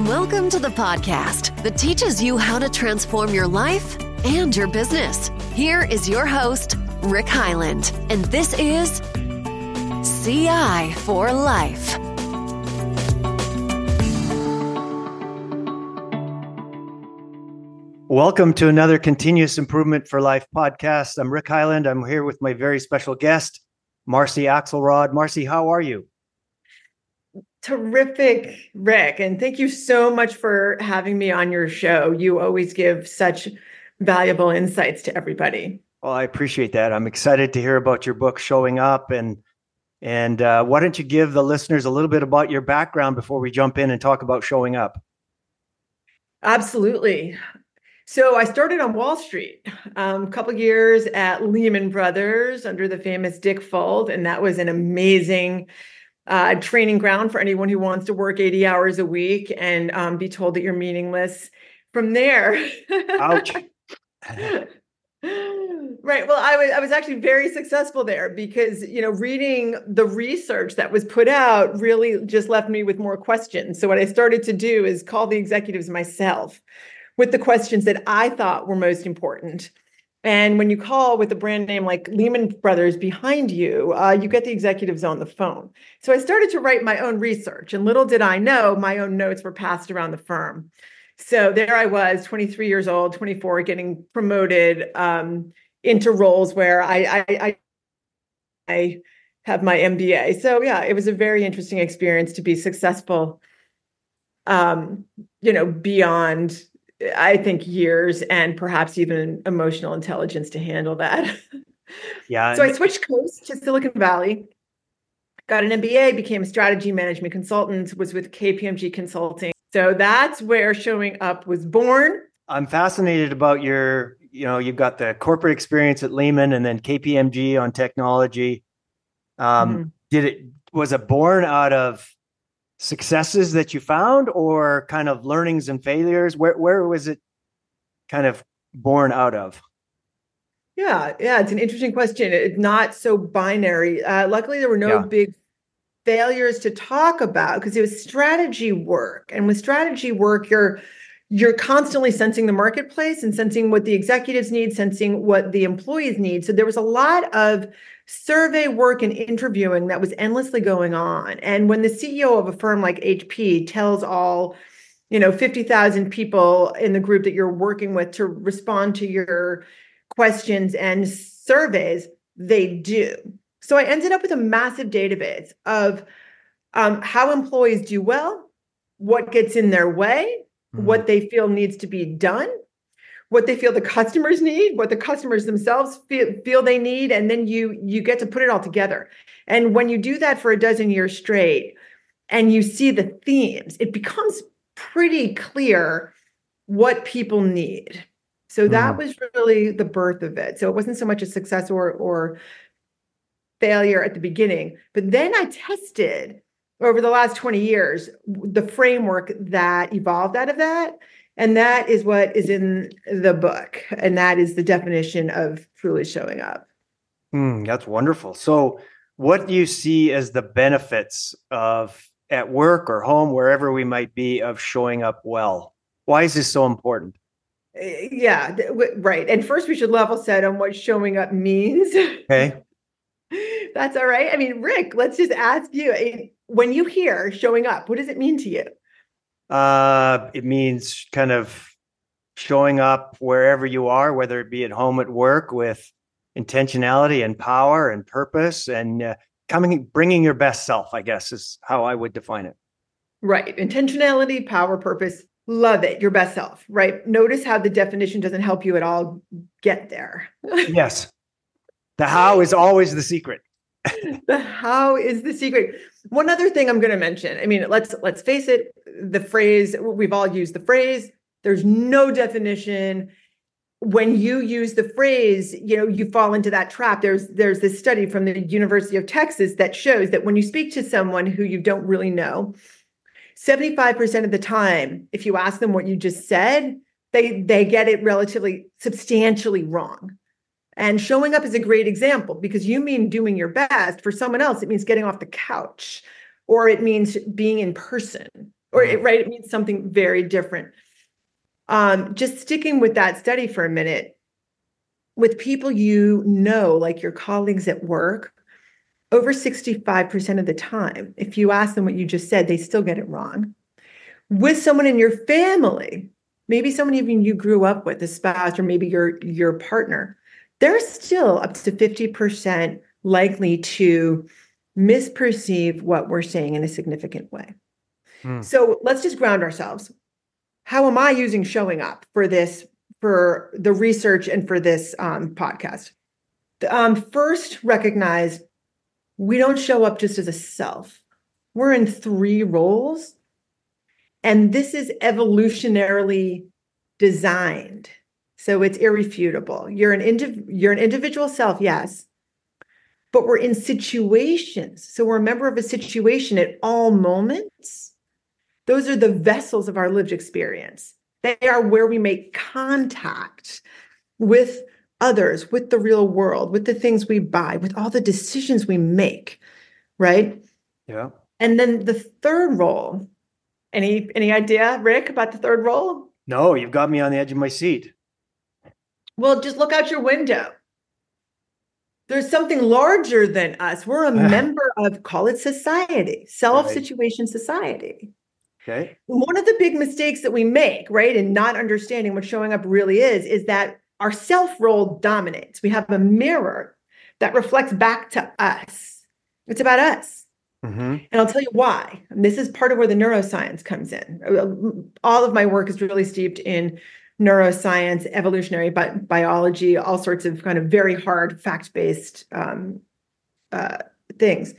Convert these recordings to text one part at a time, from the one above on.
Welcome to the podcast that teaches you how to transform your life and your business. Here is your host, Rick Highland, and this is CI for Life. Welcome to another Continuous Improvement for Life podcast. I'm Rick Highland. I'm here with my very special guest, Marcy Axelrod. Marcy, how are you? Terrific, Rick. And thank you so much for having me on your show. You always give such valuable insights to everybody. Well, I appreciate that. I'm excited to hear about your book showing up and and uh, why don't you give the listeners a little bit about your background before we jump in and talk about showing up? Absolutely. So I started on Wall Street, um, a couple years at Lehman Brothers under the famous Dick Fuld, and that was an amazing uh, training ground for anyone who wants to work 80 hours a week and um, be told that you're meaningless. From there, ouch. right. Well, I was I was actually very successful there because you know reading the research that was put out really just left me with more questions. So what I started to do is call the executives myself with the questions that I thought were most important and when you call with a brand name like Lehman Brothers behind you, uh, you get the executives on the phone. So I started to write my own research, and little did I know my own notes were passed around the firm. So there I was, 23 years old, 24, getting promoted um, into roles where I, I, I, have my MBA. So yeah, it was a very interesting experience to be successful. Um, you know, beyond I think years and perhaps even emotional intelligence to handle that. Yeah. so I switched coast to Silicon Valley, got an MBA, became a strategy management consultant, was with KPMG Consulting. So that's where showing up was born. I'm fascinated about your, you know, you've got the corporate experience at Lehman and then KPMG on technology. Um, mm-hmm. Did it was it born out of successes that you found or kind of learnings and failures? Where where was it kind of born out of? Yeah yeah it's an interesting question. It's not so binary. Uh, luckily there were no yeah. big failures to talk about because it was strategy work. And with strategy work you're you're constantly sensing the marketplace and sensing what the executives need sensing what the employees need so there was a lot of survey work and interviewing that was endlessly going on. And when the CEO of a firm like HP tells all, you know, 50,000 people in the group that you're working with to respond to your questions and surveys, they do. So I ended up with a massive database of um, how employees do well, what gets in their way, mm-hmm. what they feel needs to be done, what they feel the customers need, what the customers themselves feel, feel they need, and then you you get to put it all together. And when you do that for a dozen years straight, and you see the themes, it becomes pretty clear what people need. So that mm. was really the birth of it. So it wasn't so much a success or or failure at the beginning, but then I tested over the last 20 years the framework that evolved out of that and that is what is in the book. And that is the definition of truly showing up. Mm, that's wonderful. So, what do you see as the benefits of at work or home, wherever we might be, of showing up well? Why is this so important? Eh, yeah, right. And first, we should level set on what showing up means. Okay. That's all right. I mean, Rick, let's just ask you when you hear showing up, what does it mean to you? Uh, it means kind of showing up wherever you are, whether it be at home, at work, with intentionality and power and purpose, and uh, coming, bringing your best self. I guess is how I would define it. Right, intentionality, power, purpose. Love it. Your best self. Right. Notice how the definition doesn't help you at all get there. yes. The how is always the secret. the how is the secret. One other thing I'm going to mention. I mean, let's let's face it. The phrase we've all used the phrase. There's no definition. When you use the phrase, you know, you fall into that trap. There's there's this study from the University of Texas that shows that when you speak to someone who you don't really know, 75% of the time, if you ask them what you just said, they they get it relatively substantially wrong. And showing up is a great example because you mean doing your best. For someone else, it means getting off the couch or it means being in person or it, right, it means something very different. Um, just sticking with that study for a minute, with people you know, like your colleagues at work, over 65% of the time, if you ask them what you just said, they still get it wrong. With someone in your family, maybe someone even you grew up with, a spouse, or maybe your your partner, they're still up to 50% likely to misperceive what we're saying in a significant way. Hmm. So let's just ground ourselves. How am I using showing up for this, for the research and for this um, podcast? Um, first, recognize we don't show up just as a self. We're in three roles. And this is evolutionarily designed. So it's irrefutable. You're an indiv- you're an individual self, yes, but we're in situations. So we're a member of a situation at all moments. Those are the vessels of our lived experience. They are where we make contact with others, with the real world, with the things we buy, with all the decisions we make, right? Yeah. And then the third role, any any idea, Rick, about the third role? No, you've got me on the edge of my seat. Well, just look out your window. There's something larger than us. We're a member of, call it society, self situation right. society. Okay. One of the big mistakes that we make, right, in not understanding what showing up really is, is that our self role dominates. We have a mirror that reflects back to us. It's about us. Mm-hmm. And I'll tell you why. And this is part of where the neuroscience comes in. All of my work is really steeped in neuroscience, evolutionary bi- biology, all sorts of kind of very hard fact based um, uh, things.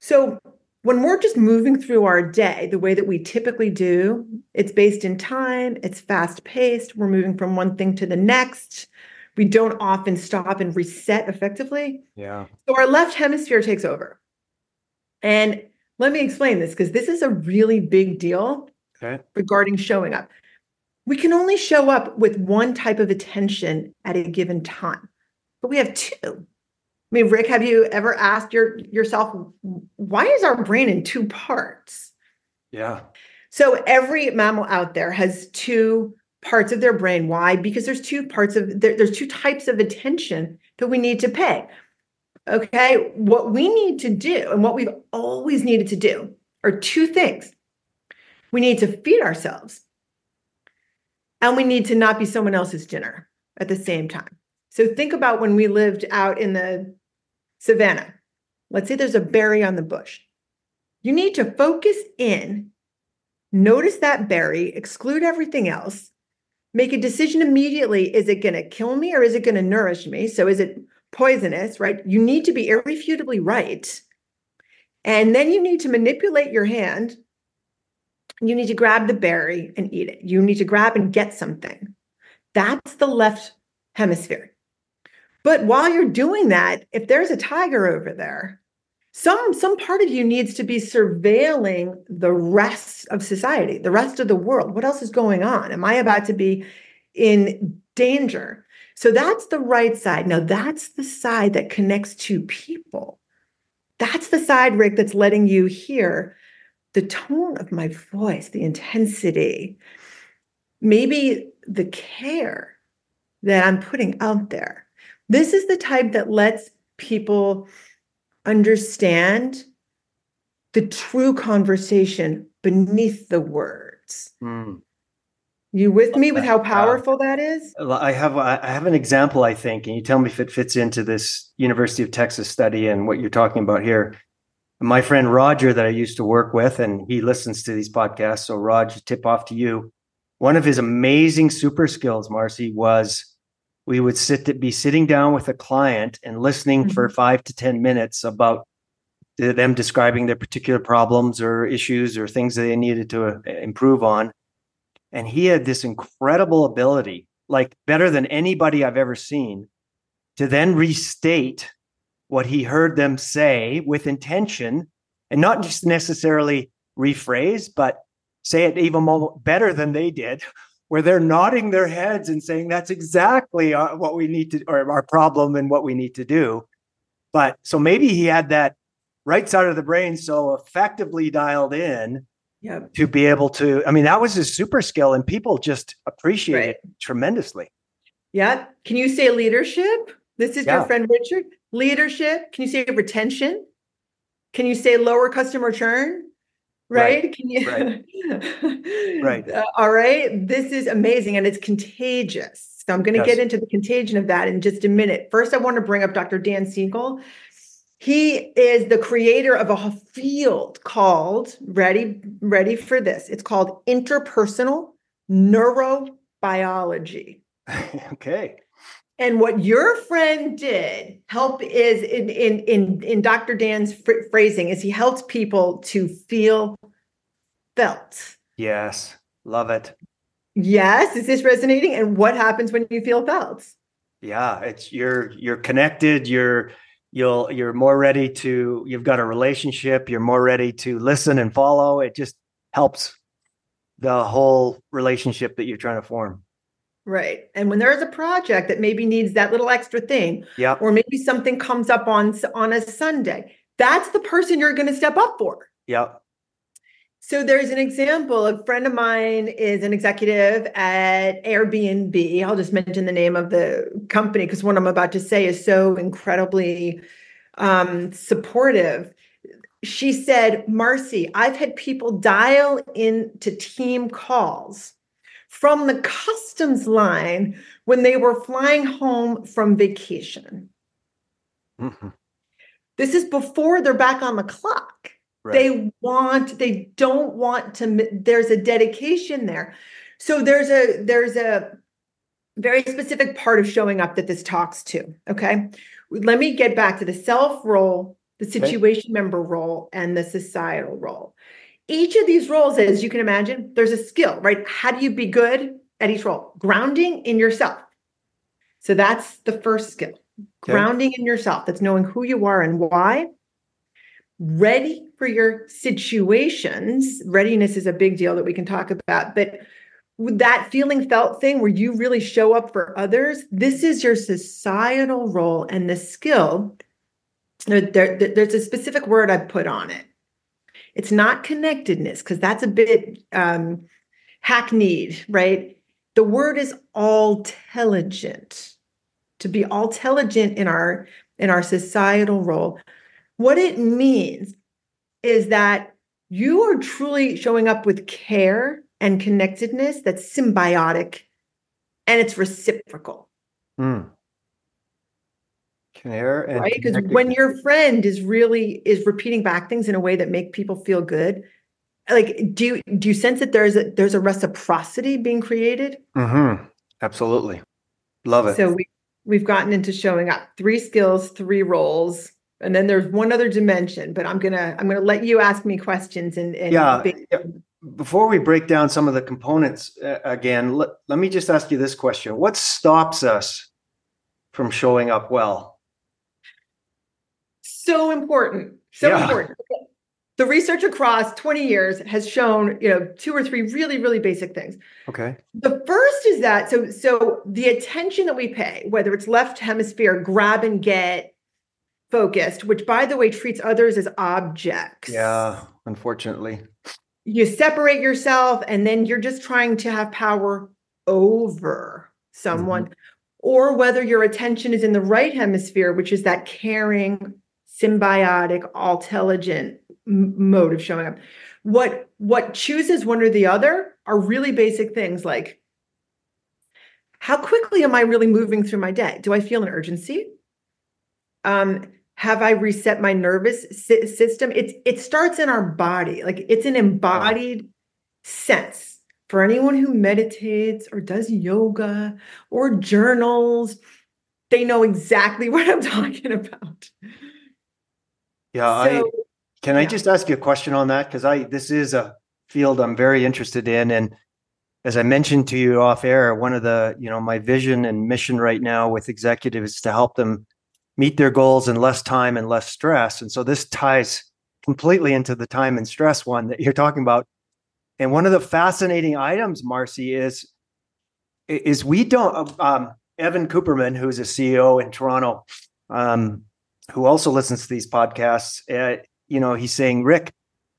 So when we're just moving through our day the way that we typically do, it's based in time, it's fast paced, we're moving from one thing to the next. We don't often stop and reset effectively. Yeah. So our left hemisphere takes over. And let me explain this because this is a really big deal okay. regarding showing up we can only show up with one type of attention at a given time, but we have two. I mean, Rick, have you ever asked your, yourself, why is our brain in two parts? Yeah. So every mammal out there has two parts of their brain. Why? Because there's two parts of there, there's two types of attention that we need to pay. Okay. What we need to do and what we've always needed to do are two things. We need to feed ourselves and we need to not be someone else's dinner at the same time. So think about when we lived out in the savannah. Let's say there's a berry on the bush. You need to focus in, notice that berry, exclude everything else, make a decision immediately. Is it going to kill me or is it going to nourish me? So is it poisonous, right? You need to be irrefutably right. And then you need to manipulate your hand you need to grab the berry and eat it. You need to grab and get something. That's the left hemisphere. But while you're doing that, if there's a tiger over there, some some part of you needs to be surveilling the rest of society, the rest of the world. What else is going on? Am I about to be in danger? So that's the right side. Now that's the side that connects to people. That's the side, Rick, that's letting you hear the tone of my voice, the intensity, maybe the care that I'm putting out there. This is the type that lets people understand the true conversation beneath the words. Mm. You with me with uh, how uh, uh, powerful that is? I have I have an example I think and you tell me if it fits into this University of Texas study and what you're talking about here my friend Roger that I used to work with, and he listens to these podcasts. So, Roger, tip off to you. One of his amazing super skills, Marcy, was we would sit to be sitting down with a client and listening mm-hmm. for five to 10 minutes about them describing their particular problems or issues or things that they needed to uh, improve on. And he had this incredible ability, like better than anybody I've ever seen, to then restate what he heard them say with intention and not just necessarily rephrase, but say it even more better than they did, where they're nodding their heads and saying that's exactly uh, what we need to, or our problem and what we need to do. But so maybe he had that right side of the brain so effectively dialed in yep. to be able to. I mean, that was his super skill, and people just appreciate right. it tremendously. Yeah. Can you say leadership? This is yeah. your friend Richard. Leadership. Can you say retention? Can you say lower customer churn? Right? right. Can you? Right. right. Uh, all right. This is amazing and it's contagious. So I'm going to yes. get into the contagion of that in just a minute. First, I want to bring up Dr. Dan Siegel. He is the creator of a field called ready ready for this. It's called interpersonal neurobiology. okay. And what your friend did help is in in in in Dr. Dan's phrasing is he helped people to feel felt. Yes, love it. Yes, is this resonating? And what happens when you feel felt? Yeah, it's you're you're connected. You're you'll you're more ready to. You've got a relationship. You're more ready to listen and follow. It just helps the whole relationship that you're trying to form. Right. And when there's a project that maybe needs that little extra thing, yeah, or maybe something comes up on on a Sunday, that's the person you're going to step up for. Yeah. So there's an example. A friend of mine is an executive at Airbnb. I'll just mention the name of the company because what I'm about to say is so incredibly um, supportive. She said, Marcy, I've had people dial in to team calls from the customs line when they were flying home from vacation. Mm-hmm. This is before they're back on the clock. Right. They want, they don't want to, there's a dedication there. So there's a, there's a very specific part of showing up that this talks to. Okay. Let me get back to the self role, the situation okay. member role, and the societal role each of these roles, as you can imagine, there's a skill, right? How do you be good at each role? Grounding in yourself. So that's the first skill. Okay. Grounding in yourself. That's knowing who you are and why. Ready for your situations. Readiness is a big deal that we can talk about, but that feeling felt thing where you really show up for others, this is your societal role and the skill. There, there, there's a specific word I put on it it's not connectedness because that's a bit um, hackneyed, right? The word is all intelligent. To be all intelligent in our in our societal role, what it means is that you are truly showing up with care and connectedness that's symbiotic and it's reciprocal. Mm care and right because when your friend is really is repeating back things in a way that make people feel good like do you do you sense that there's a there's a reciprocity being created? Mm-hmm. absolutely. Love it. So we we've gotten into showing up three skills three roles and then there's one other dimension but i'm gonna i'm gonna let you ask me questions and, and yeah, yeah, before we break down some of the components uh, again let, let me just ask you this question. What stops us from showing up well so important. So yeah. important. The research across 20 years has shown, you know, two or three really, really basic things. Okay. The first is that so so the attention that we pay, whether it's left hemisphere grab and get focused, which by the way treats others as objects. Yeah, unfortunately. You separate yourself and then you're just trying to have power over someone. Mm-hmm. Or whether your attention is in the right hemisphere, which is that caring, symbiotic, intelligent mode of showing up. What what chooses one or the other are really basic things like how quickly am I really moving through my day? Do I feel an urgency? Um, have I reset my nervous si- system? It's it starts in our body, like it's an embodied sense for anyone who meditates or does yoga or journals. They know exactly what I'm talking about. Yeah, so, I can yeah. I just ask you a question on that because I this is a field I'm very interested in, and as I mentioned to you off air, one of the you know my vision and mission right now with executives is to help them meet their goals in less time and less stress, and so this ties completely into the time and stress one that you're talking about. And one of the fascinating items, Marcy, is is we don't um, Evan Cooperman, who's a CEO in Toronto, um, who also listens to these podcasts, uh, you know, he's saying, Rick,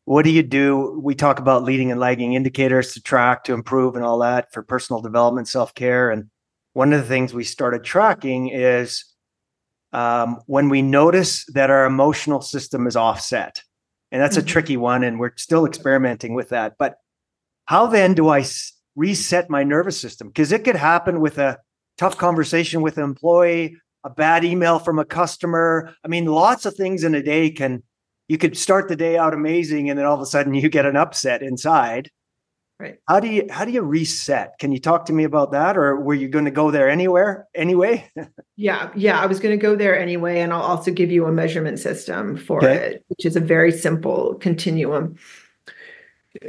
what do you do? We talk about leading and lagging indicators to track, to improve, and all that for personal development, self care. And one of the things we started tracking is um, when we notice that our emotional system is offset. And that's mm-hmm. a tricky one. And we're still experimenting with that. But how then do I reset my nervous system? Because it could happen with a tough conversation with an employee, a bad email from a customer. I mean, lots of things in a day can, you could start the day out amazing and then all of a sudden you get an upset inside. Right. How do you how do you reset? Can you talk to me about that, or were you going to go there anywhere anyway? yeah, yeah, I was going to go there anyway, and I'll also give you a measurement system for okay. it, which is a very simple continuum.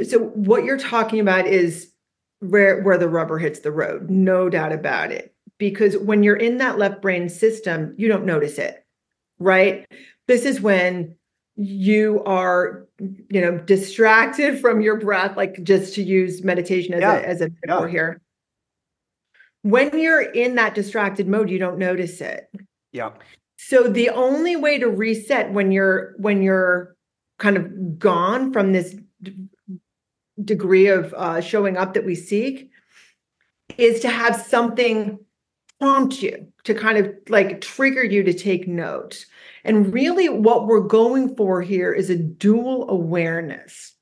So what you're talking about is where where the rubber hits the road, no doubt about it. Because when you're in that left brain system, you don't notice it, right? This is when you are you know distracted from your breath like just to use meditation as yeah. a as a metaphor yeah. here when you're in that distracted mode you don't notice it yeah so the only way to reset when you're when you're kind of gone from this d- degree of uh, showing up that we seek is to have something prompt you to kind of like trigger you to take note and really, what we're going for here is a dual awareness.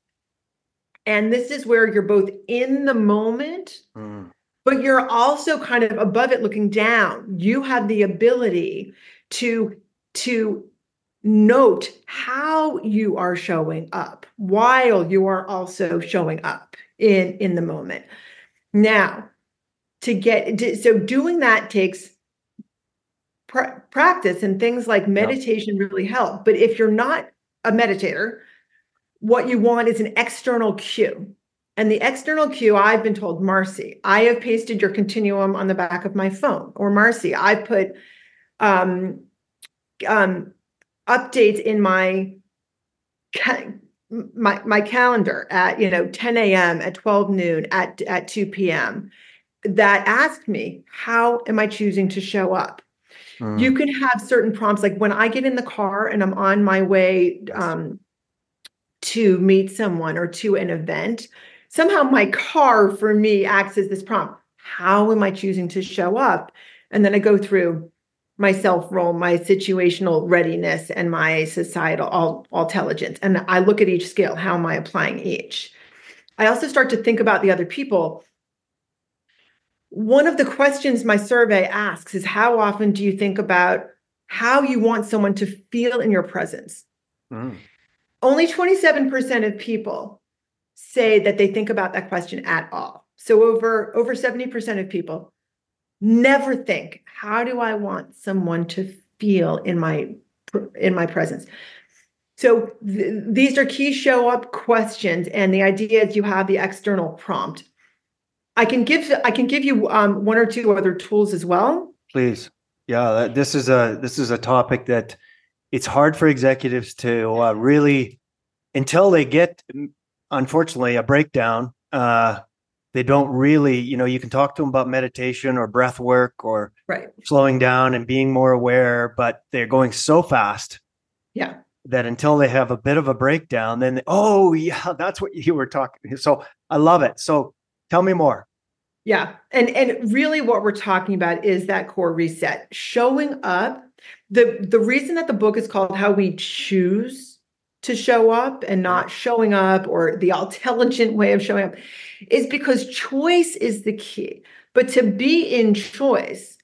And this is where you're both in the moment, mm. but you're also kind of above it looking down. You have the ability to, to note how you are showing up while you are also showing up in, in the moment. Now, to get so doing that takes pr- practice and things like meditation yeah. really help. But if you're not a meditator, what you want is an external cue. And the external cue, I've been told, Marcy, I have pasted your continuum on the back of my phone. Or Marcy, I put um, um, updates in my ca- my my calendar at you know 10 a.m. at 12 noon at at 2 p.m. that asked me how am I choosing to show up Mm. You can have certain prompts, like when I get in the car and I'm on my way um, to meet someone or to an event, somehow my car for me acts as this prompt. How am I choosing to show up? And then I go through my self role, my situational readiness, and my societal all, all intelligence. And I look at each scale. How am I applying each? I also start to think about the other people one of the questions my survey asks is how often do you think about how you want someone to feel in your presence? Mm. Only 27% of people say that they think about that question at all. So over over 70% of people never think, how do I want someone to feel in my in my presence? So th- these are key show up questions and the idea is you have the external prompt I can give I can give you um, one or two other tools as well. Please, yeah. This is a this is a topic that it's hard for executives to uh, really until they get, unfortunately, a breakdown. Uh, they don't really, you know, you can talk to them about meditation or breath work or right. slowing down and being more aware, but they're going so fast. Yeah. That until they have a bit of a breakdown, then they, oh yeah, that's what you were talking. So I love it. So tell me more. Yeah. And and really what we're talking about is that core reset. Showing up. The the reason that the book is called How We Choose to Show Up and not showing up or the intelligent way of showing up is because choice is the key. But to be in choice,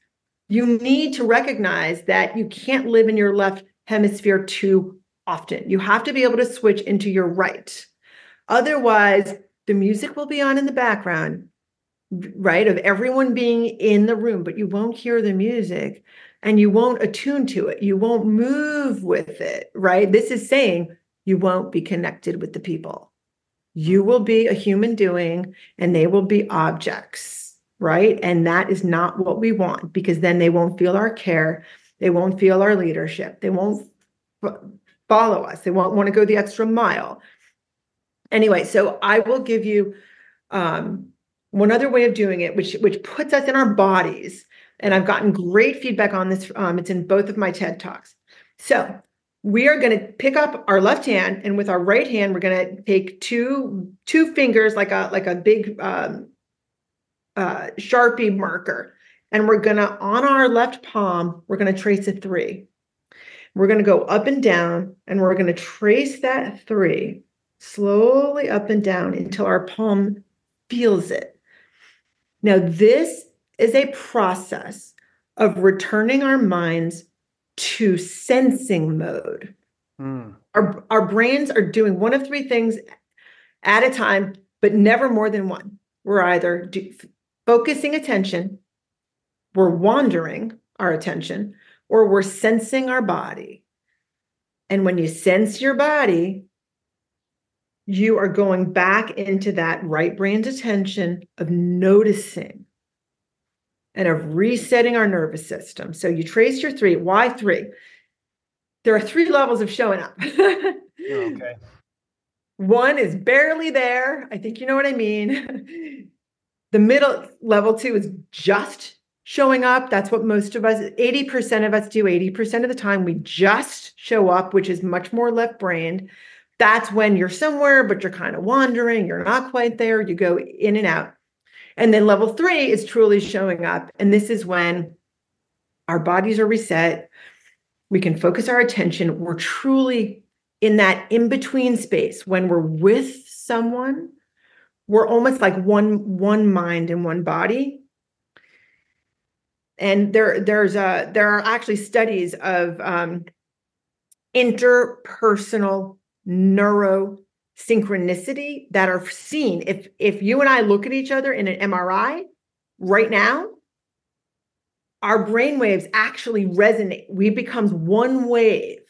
you need to recognize that you can't live in your left hemisphere too often. You have to be able to switch into your right. Otherwise, the music will be on in the background right of everyone being in the room but you won't hear the music and you won't attune to it. You won't move with it right? This is saying you won't be connected with the people. You will be a human doing and they will be objects right? And that is not what we want because then they won't feel our care. They won't feel our leadership. They won't follow us. They won't want to go the extra mile. Anyway so i will give you um, one other way of doing it, which which puts us in our bodies, and I've gotten great feedback on this. Um, it's in both of my TED talks. So we are going to pick up our left hand and with our right hand we're going to take two two fingers like a like a big um, uh, sharpie marker and we're going to on our left palm we're going to trace a three we're going to go up and down and we're going to trace that three slowly up and down until our palm feels it now this is a process of returning our minds to sensing mode. Mm. Our, our brains are doing one of three things at a time, but never more than one. We're either do, focusing attention, we're wandering our attention, or we're sensing our body. And when you sense your body, you are going back into that right brain's attention of noticing and of resetting our nervous system. So you trace your three. Why three? There are three levels of showing up. Oh, okay. One is barely there. I think you know what I mean. the middle level two is just showing up. That's what most of us, 80% of us do. 80% of the time, we just show up, which is much more left brained. That's when you're somewhere, but you're kind of wandering. You're not quite there. You go in and out. And then level three is truly showing up. And this is when our bodies are reset. We can focus our attention. We're truly in that in between space when we're with someone. We're almost like one one mind and one body. And there there's a there are actually studies of um, interpersonal neuro synchronicity that are seen. If if you and I look at each other in an MRI right now our brain waves actually resonate. We becomes one wave.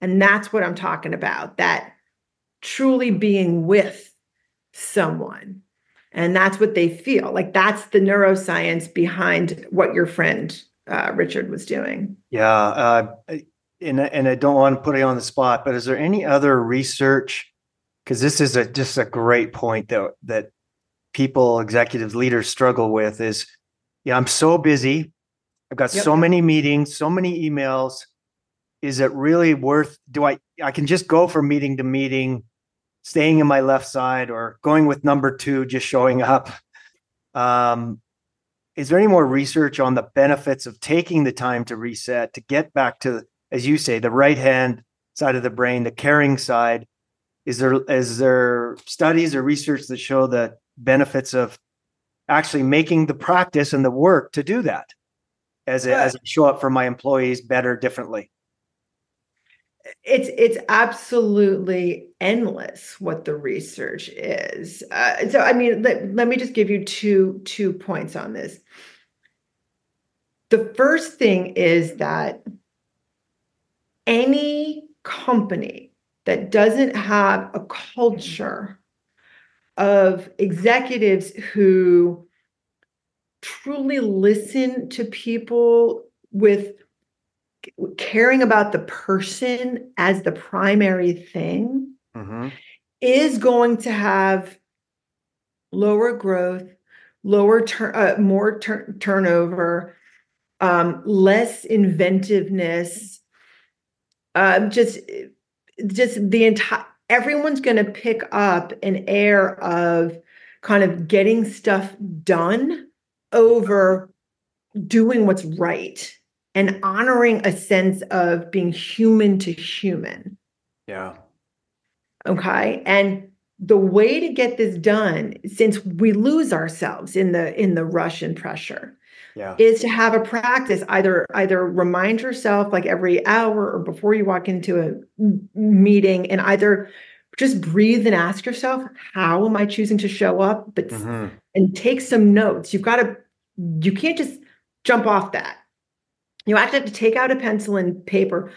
And that's what I'm talking about that truly being with someone. And that's what they feel. Like that's the neuroscience behind what your friend uh, Richard was doing. Yeah uh, and, and I don't want to put it on the spot but is there any other research because this is a just a great point that that people, executives, leaders struggle with is, yeah, I'm so busy. I've got yep. so many meetings, so many emails. Is it really worth? Do I? I can just go from meeting to meeting, staying in my left side, or going with number two, just showing up. Um, is there any more research on the benefits of taking the time to reset to get back to, as you say, the right hand side of the brain, the caring side, is there is there studies or research that show the benefits of actually making the practice and the work to do that as a, as I show up for my employees better differently? It's it's absolutely endless what the research is. Uh, so i mean let, let me just give you two two points on this. The first thing is that any company that doesn't have a culture of executives who truly listen to people with caring about the person as the primary thing mm-hmm. is going to have lower growth lower turn uh, more tur- turnover um, less inventiveness uh, just just the entire everyone's going to pick up an air of kind of getting stuff done over doing what's right and honoring a sense of being human to human. Yeah. Okay. And the way to get this done, since we lose ourselves in the in the rush and pressure, yeah. is to have a practice either either remind yourself like every hour or before you walk into a meeting and either just breathe and ask yourself how am i choosing to show up but mm-hmm. and take some notes you've got to you can't just jump off that you actually have to take out a pencil and paper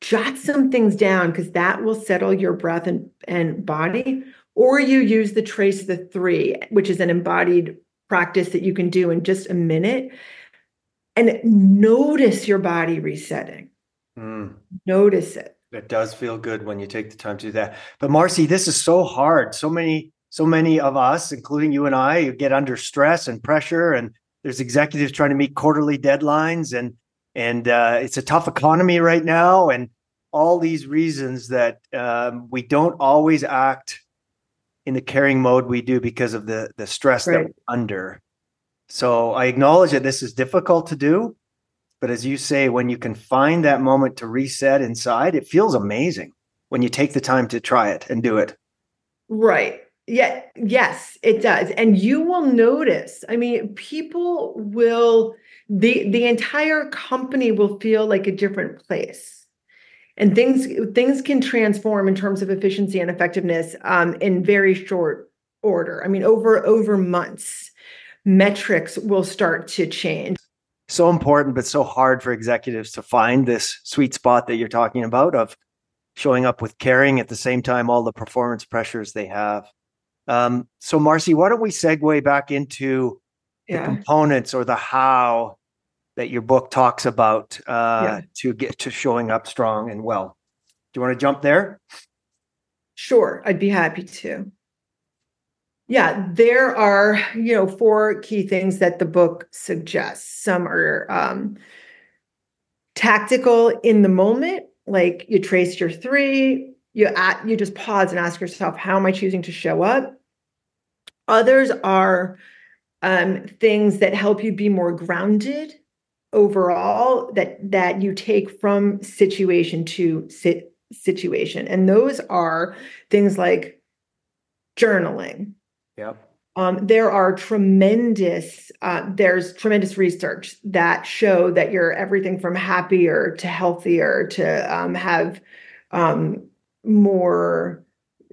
jot some things down because that will settle your breath and, and body or you use the trace the three which is an embodied practice that you can do in just a minute and notice your body resetting. Mm. Notice it. It does feel good when you take the time to do that. But Marcy, this is so hard. So many, so many of us, including you and I, get under stress and pressure, and there's executives trying to meet quarterly deadlines, and and uh, it's a tough economy right now, and all these reasons that um, we don't always act in the caring mode we do because of the the stress right. that we're under. So I acknowledge that this is difficult to do, but as you say, when you can find that moment to reset inside, it feels amazing when you take the time to try it and do it. Right. Yeah, yes, it does. And you will notice, I mean, people will the the entire company will feel like a different place. And things things can transform in terms of efficiency and effectiveness um, in very short order. I mean, over over months, metrics will start to change. So important, but so hard for executives to find this sweet spot that you're talking about of showing up with caring at the same time all the performance pressures they have. Um, so, Marcy, why don't we segue back into the yeah. components or the how that your book talks about uh, yeah. to get to showing up strong and well? Do you want to jump there? Sure, I'd be happy to. Yeah, there are you know four key things that the book suggests. Some are um, tactical in the moment, like you trace your three, you at you just pause and ask yourself how am i choosing to show up others are um, things that help you be more grounded overall that that you take from situation to sit, situation. And those are things like journaling. Yep. Um, there are tremendous uh, there's tremendous research that show that you're everything from happier to healthier to um, have um, more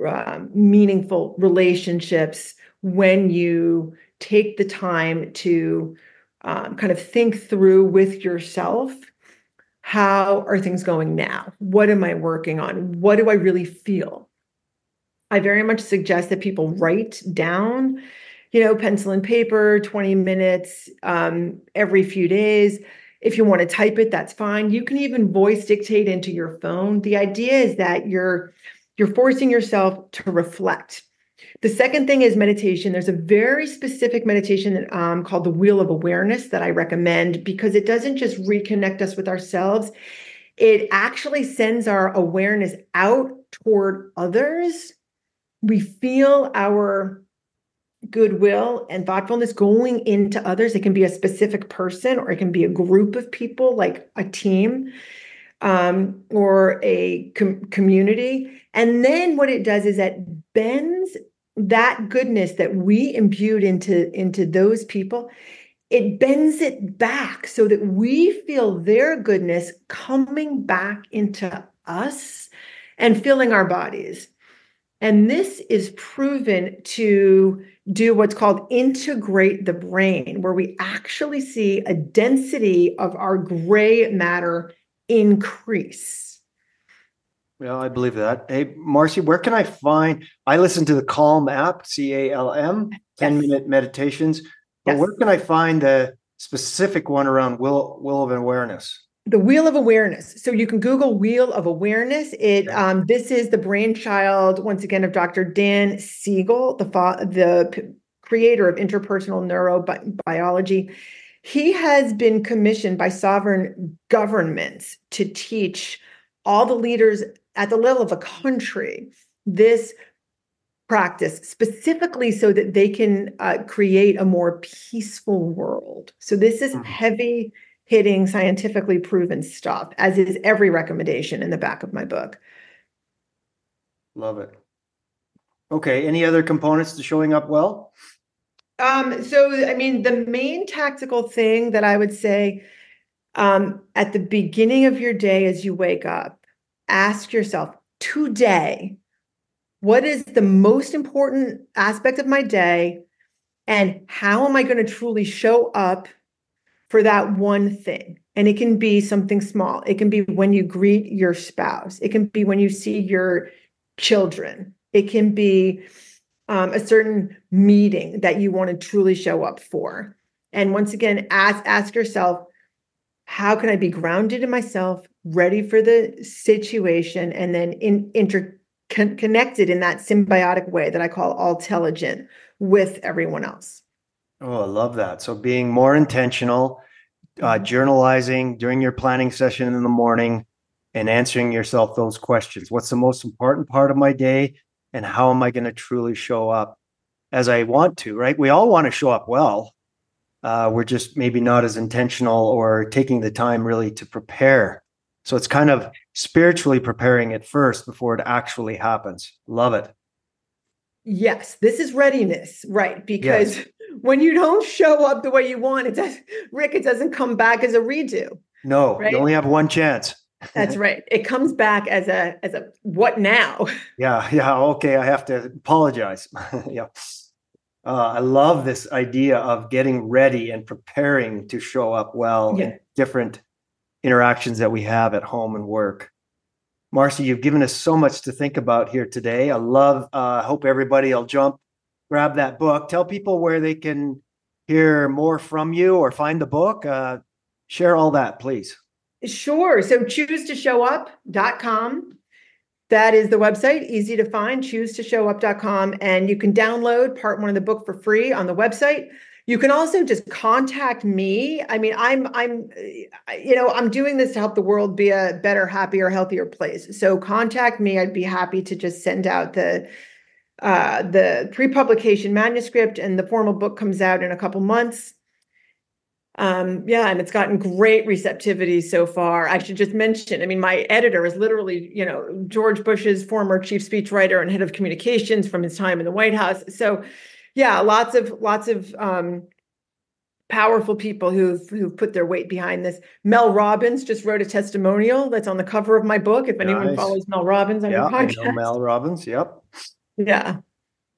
uh, meaningful relationships when you take the time to um, kind of think through with yourself how are things going now? What am I working on? What do I really feel? I very much suggest that people write down, you know, pencil and paper, 20 minutes um, every few days if you want to type it, that's fine. You can even voice dictate into your phone. The idea is that you're you're forcing yourself to reflect. The second thing is meditation. There's a very specific meditation um, called the Wheel of Awareness that I recommend because it doesn't just reconnect us with ourselves, it actually sends our awareness out toward others. We feel our goodwill and thoughtfulness going into others. It can be a specific person or it can be a group of people, like a team um, or a com- community. And then what it does is that bends that goodness that we imbued into, into those people. It bends it back so that we feel their goodness coming back into us and filling our bodies. And this is proven to do what's called integrate the brain, where we actually see a density of our gray matter increase. Well, I believe that. Hey, Marcy, where can I find? I listen to the Calm app, C A L M, 10 minute meditations. But yes. where can I find the specific one around will, wheel of awareness? the wheel of awareness so you can google wheel of awareness it um, this is the brainchild once again of dr dan siegel the fa- the p- creator of interpersonal neurobiology he has been commissioned by sovereign governments to teach all the leaders at the level of a country this practice specifically so that they can uh, create a more peaceful world so this is mm-hmm. heavy hitting scientifically proven stuff, as is every recommendation in the back of my book. Love it. Okay. Any other components to showing up well? Um, so, I mean, the main tactical thing that I would say um, at the beginning of your day as you wake up, ask yourself today, what is the most important aspect of my day? And how am I going to truly show up for that one thing. And it can be something small. It can be when you greet your spouse. It can be when you see your children. It can be um, a certain meeting that you want to truly show up for. And once again, ask ask yourself, how can I be grounded in myself, ready for the situation, and then in, interconnected in that symbiotic way that I call all intelligent with everyone else. Oh, I love that. So being more intentional, uh, mm-hmm. journalizing during your planning session in the morning, and answering yourself those questions. What's the most important part of my day? And how am I going to truly show up as I want to, right? We all want to show up well. Uh, we're just maybe not as intentional or taking the time really to prepare. So it's kind of spiritually preparing it first before it actually happens. Love it. Yes, this is readiness, right? Because yes. when you don't show up the way you want, it does, Rick, it doesn't come back as a redo. No, right? you only have one chance. That's right. It comes back as a as a what now? Yeah, yeah. Okay, I have to apologize. yeah. Uh, I love this idea of getting ready and preparing to show up well yeah. in different interactions that we have at home and work. Marcy, you've given us so much to think about here today. I love, uh, hope everybody will jump, grab that book. Tell people where they can hear more from you or find the book. Uh, share all that, please. Sure. So choose to show up.com. That is the website, easy to find, choose to show up.com. And you can download part one of the book for free on the website. You can also just contact me. I mean, I'm I'm you know, I'm doing this to help the world be a better, happier, healthier place. So contact me. I'd be happy to just send out the uh, the pre-publication manuscript and the formal book comes out in a couple months um, yeah, and it's gotten great receptivity so far. I should just mention, I mean, my editor is literally, you know, George Bush's former chief speechwriter and head of communications from his time in the White House. So, yeah, lots of lots of um, powerful people who've who've put their weight behind this. Mel Robbins just wrote a testimonial that's on the cover of my book. If anyone nice. follows Mel Robbins on yeah, your podcast, Mel Robbins. Yep. Yeah.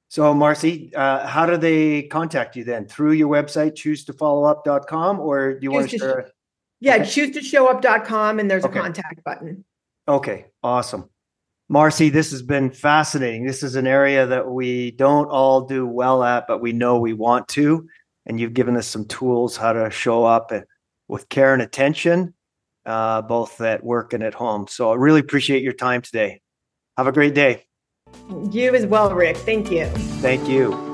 So, Marcy, uh, how do they contact you then? Through your website, choose to follow up.com, or do you choose want to share? yeah, okay. choose to show up.com, and there's okay. a contact button. Okay, awesome. Marcy, this has been fascinating. This is an area that we don't all do well at, but we know we want to. And you've given us some tools how to show up with care and attention, uh, both at work and at home. So I really appreciate your time today. Have a great day. You as well, Rick. Thank you. Thank you.